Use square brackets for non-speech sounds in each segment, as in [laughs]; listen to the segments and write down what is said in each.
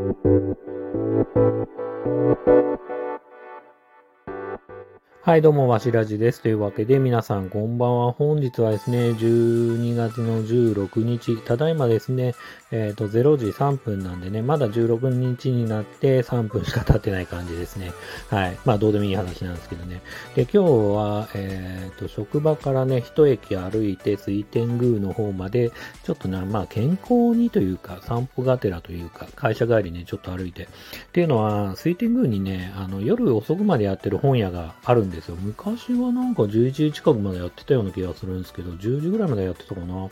Thank you. はい、どうも、わしらじです。というわけで、皆さん、こんばんは。本日はですね、12月の16日、ただいまですね、えっ、ー、と、0時3分なんでね、まだ16日になって3分しか経ってない感じですね。はい。まあ、どうでもいい話なんですけどね。で、今日は、えっ、ー、と、職場からね、一駅歩いて、水天宮の方まで、ちょっとね、まあ、健康にというか、散歩がてらというか、会社帰りね、ちょっと歩いて。っていうのは、水天宮にね、あの、夜遅くまでやってる本屋があるんでですよ。昔はなんか11時近くまでやってたような気がするんですけど、10時ぐらいまでやってたかな。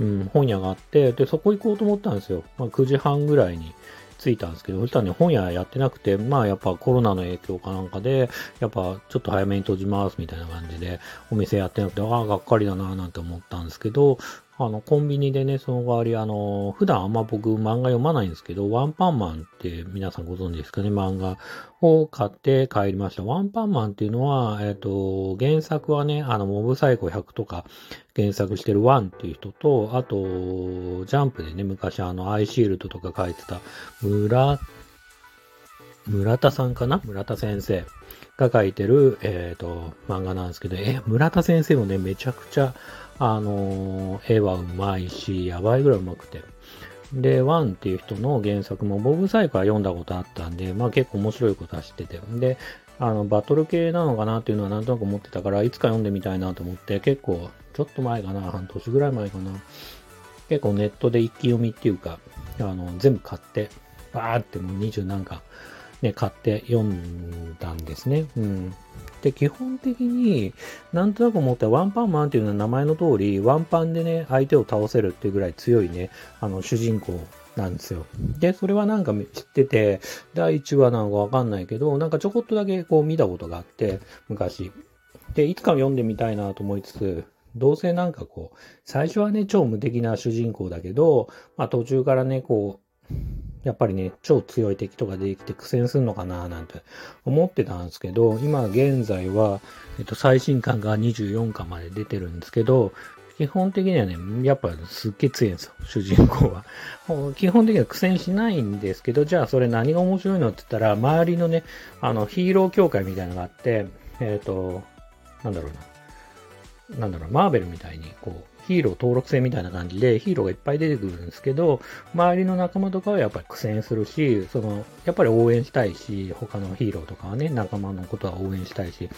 うん、本屋があって、で、そこ行こうと思ったんですよ。まあ、9時半ぐらいに着いたんですけど、そしたらね、本屋やってなくて、まあやっぱコロナの影響かなんかで、やっぱちょっと早めに閉じますみたいな感じで、お店やってなくて、ああ、がっかりだなぁなんて思ったんですけど、あの、コンビニでね、その代わり、あの、普段あんま僕漫画読まないんですけど、ワンパンマンって皆さんご存知ですかね、漫画を買って帰りました。ワンパンマンっていうのは、えっ、と、原作はね、あの、モブサイコ100とか原作してるワンっていう人と、あと、ジャンプでね、昔あの、アイシールドとか書いてた、村、村田さんかな？村田先生が書いてる、えっ、ー、と、漫画なんですけど、え、村田先生もね、めちゃくちゃ、あのー、絵はうまいし、やばいぐらいうまくて。で、ワンっていう人の原作もボブサイクは読んだことあったんで、まあ結構面白いことは知ってて。で、あの、バトル系なのかなっていうのはなんとなく思ってたから、いつか読んでみたいなと思って、結構、ちょっと前かな、半年ぐらい前かな。結構ネットで一気読みっていうか、あの、全部買って、バーってもう20何か、ね、買って読んだんですね。うん。で、基本的になんとなく思ったワンパンマンっていうのは名前の通り、ワンパンでね、相手を倒せるっていうぐらい強いね、あの、主人公なんですよ。で、それはなんか知ってて、第1話なのかわかんないけど、なんかちょこっとだけこう見たことがあって、昔。で、いつか読んでみたいなと思いつつ、どうせなんかこう、最初はね、超無敵な主人公だけど、まあ途中からね、こう、やっぱりね、超強い敵とか出てきて苦戦するのかななんて思ってたんですけど、今現在は、えっと、最新刊が24巻まで出てるんですけど、基本的にはね、やっぱすっげえ強いんですよ、主人公は。基本的には苦戦しないんですけど、じゃあそれ何が面白いのって言ったら、周りのね、あの、ヒーロー協会みたいなのがあって、えっ、と、なんだろうな。なんだろう、マーベルみたいに、こう、ヒーロー登録制みたいな感じでヒーローがいっぱい出てくるんですけど、周りの仲間とかはやっぱり苦戦するし、その、やっぱり応援したいし、他のヒーローとかはね、仲間のことは応援したいし、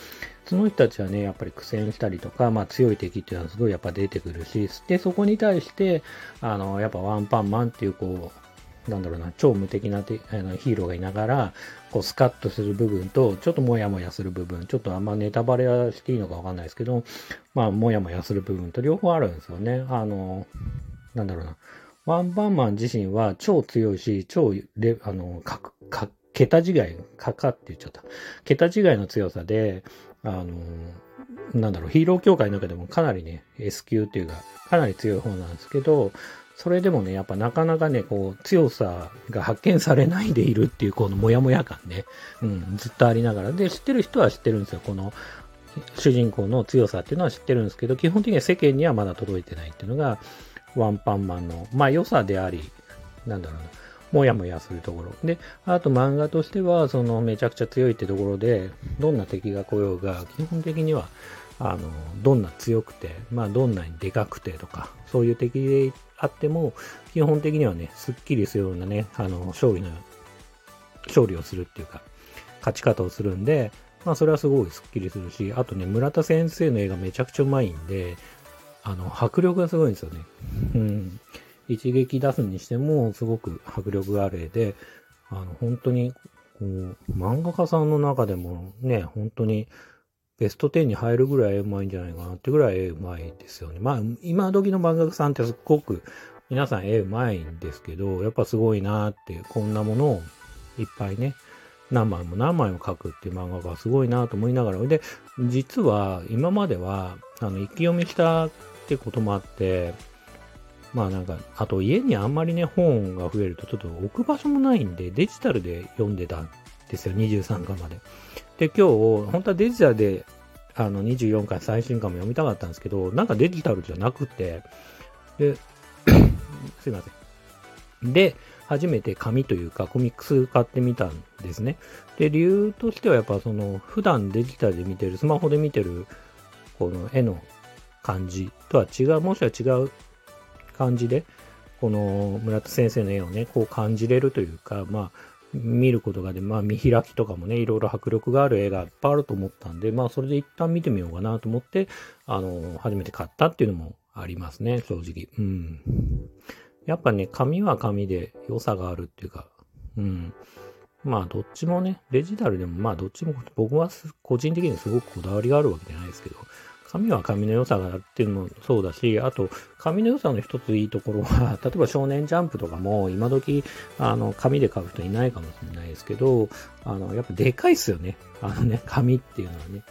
その人たちはね、やっぱり苦戦したりとか、まあ強い敵っていうのはすごいやっぱ出てくるし、で、そこに対して、あの、やっぱワンパンマンっていうこう、なんだろうな、超無敵なあのヒーローがいながら、こうスカッとする部分と、ちょっとモヤモヤする部分、ちょっとあんまネタバレはしていいのかわかんないですけど、まあ、モヤモヤする部分と両方あるんですよね。あの、なんだろうな。ワンパンマン自身は超強いし、超レ、あの、か、か、桁違い、かかって言っちゃった。桁違いの強さで、あの、なんだろう、ヒーロー協会の中でもかなりね、S 級っていうか、かなり強い方なんですけど、それでもね、やっぱなかなかね、こう、強さが発見されないでいるっていう、このモヤモヤ感ね、うん、ずっとありながら。で、知ってる人は知ってるんですよ。この、主人公の強さっていうのは知ってるんですけど、基本的には世間にはまだ届いてないっていうのが、ワンパンマンの、まあ良さであり、なんだろうな、もやもやするところ。で、あと漫画としては、そのめちゃくちゃ強いってところで、どんな敵が来ようが、基本的には、あの、どんな強くて、まあどんなにでかくてとか、そういう敵であっても、基本的にはね、すっきりするようなね、あの、勝利の、勝利をするっていうか、勝ち方をするんで、まあそれはすごいスッキリするし、あとね、村田先生の絵がめちゃくちゃうまいんで、あの、迫力がすごいんですよね。うん。一撃出すにしても、すごく迫力がある絵で、あの、本当に、こう、漫画家さんの中でもね、本当に、ベスト10に入るぐらいうまいんじゃないかなってぐらいうまいですよね。まあ、今時の漫画家さんってすっごく皆さん絵うまいんですけど、やっぱすごいなって、こんなものをいっぱいね、何枚も何枚も描くっていう漫画がすごいなと思いながら、で、実は今までは、あの、一気読みしたってこともあって、まあなんか、あと家にあんまりね、本が増えるとちょっと置く場所もないんで、デジタルで読んでたんですよ、23巻まで。で、今日、本当はデジタルで、あの、24巻最新巻も読みたかったんですけど、なんかデジタルじゃなくて、で、[coughs] すいません。で、初めて紙というかコミックス買ってみたんですね。で、理由としてはやっぱその普段デジタルで見てる、スマホで見てるこの絵の感じとは違う、もしくは違う感じで、この村田先生の絵をね、こう感じれるというか、まあ、見ることがで、まあ見開きとかもね、いろいろ迫力がある絵がいっぱいあると思ったんで、まあそれで一旦見てみようかなと思って、あの、初めて買ったっていうのもありますね、正直。うん。やっぱね、紙は紙で良さがあるっていうか、うん。まあ、どっちもね、デジタルでも、まあ、どっちも、僕は個人的にすごくこだわりがあるわけじゃないですけど、紙は紙の良さがあるっていうのもそうだし、あと、紙の良さの一ついいところは、[laughs] 例えば少年ジャンプとかも、今時、あの、紙で買う人いないかもしれないですけど、あの、やっぱでかいっすよね。あのね、紙っていうのはね。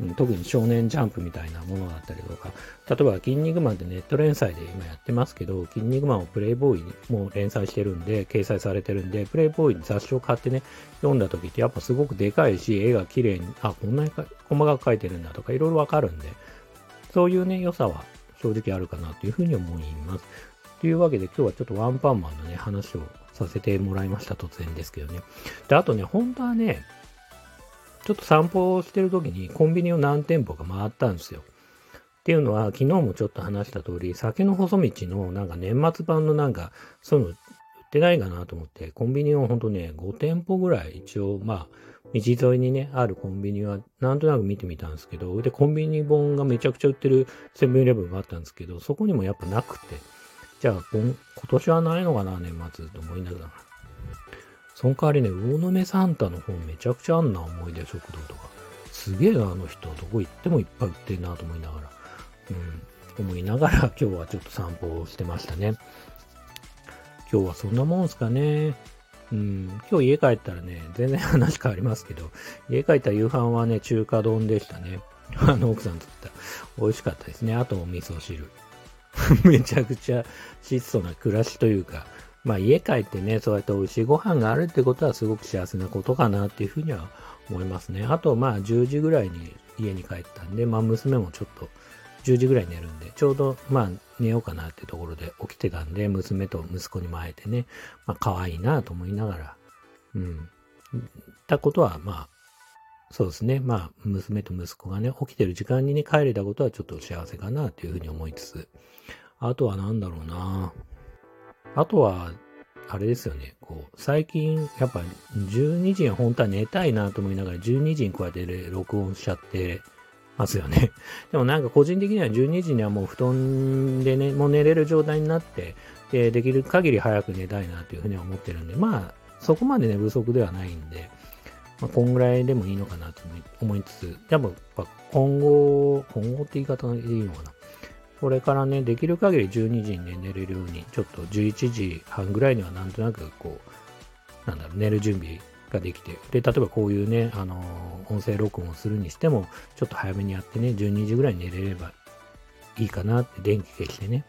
うん、特に少年ジャンプみたいなものだったりとか、例えば、筋肉マンってネット連載で今やってますけど、筋肉マンをプレイボーイにも連載してるんで、掲載されてるんで、プレイボーイに雑誌を買ってね、読んだ時ってやっぱすごくでかいし、絵が綺麗に、あ、こんなに細かく描いてるんだとか、いろいろわかるんで、そういうね、良さは正直あるかなというふうに思います。というわけで今日はちょっとワンパンマンのね、話をさせてもらいました。突然ですけどね。で、あとね、本当はね、ちょっと散歩をしてる時にコンビニを何店舗か回ったんですよ。っていうのは、昨日もちょっと話した通り、酒の細道のなんか年末版のなんか、そういうの売ってないかなと思って、コンビニをほんとね、5店舗ぐらい一応、まあ、道沿いにね、あるコンビニはなんとなく見てみたんですけど、で、コンビニ本がめちゃくちゃ売ってるセブンイレブンがあったんですけど、そこにもやっぱなくて、じゃあ今年はないのかな、年末と思いながら。その代わりね、魚の目サンタの本めちゃくちゃあんな思い出食堂とか。すげえな、あの人。どこ行ってもいっぱい売ってんなと思いながら。うん。思いながら [laughs] 今日はちょっと散歩をしてましたね。今日はそんなもんすかね。うん。今日家帰ったらね、全然話変わりますけど、家帰った夕飯はね、中華丼でしたね。[laughs] あの奥さん作った。美味しかったですね。あとお味噌汁。[laughs] めちゃくちゃ質素な暮らしというか、まあ家帰ってね、そうやって美味しいご飯があるってことはすごく幸せなことかなっていうふうには思いますね。あとまあ10時ぐらいに家に帰ったんで、まあ娘もちょっと10時ぐらい寝るんで、ちょうどまあ寝ようかなってところで起きてたんで、娘と息子にも会えてね、まあ可愛いなと思いながら、うん。たことはまあ、そうですね。まあ、娘と息子がね、起きてる時間にね、帰れたことはちょっと幸せかなというふうに思いつつ、あとは何だろうなあとは、あれですよね、こう、最近、やっぱ12時に本当は寝たいなと思いながら、12時にこうやって録音しちゃってますよね。[laughs] でもなんか個人的には12時にはもう布団でね、もう寝れる状態になって、で、できる限り早く寝たいなというふうには思ってるんで、まあ、そこまで寝不足ではないんで、まあ、こんぐらいでもいいのかなと思いつつ、やっぱ今後、今後って言い方でいいのかな。これからね、できる限り12時に、寝れるように、ちょっと11時半ぐらいにはなんとなくこう、なんだろう、寝る準備ができて、で、例えばこういうね、あのー、音声録音をするにしても、ちょっと早めにやってね、12時ぐらいに寝れればいいかなって電気消してね、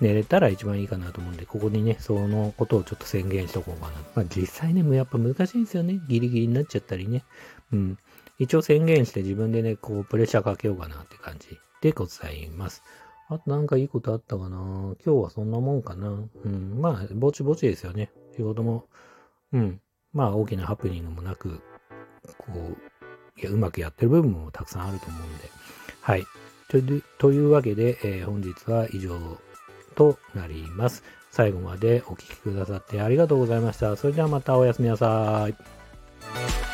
寝れたら一番いいかなと思うんで、ここにね、そのことをちょっと宣言しとこうかな。まあ実際ね、もうやっぱ難しいんですよね。ギリギリになっちゃったりね。うん。一応宣言して自分でね、こうプレッシャーかけようかなって感じでございます。あとなんかいいことあったかな？今日はそんなもんかな？うん。まあ、ぼちぼちですよね。仕事も、うん。まあ、大きなハプニングもなく、こう、いや、うまくやってる部分もたくさんあると思うんで。はい。とというわけで、えー、本日は以上となります。最後までお聴きくださってありがとうございました。それではまたおやすみなさい。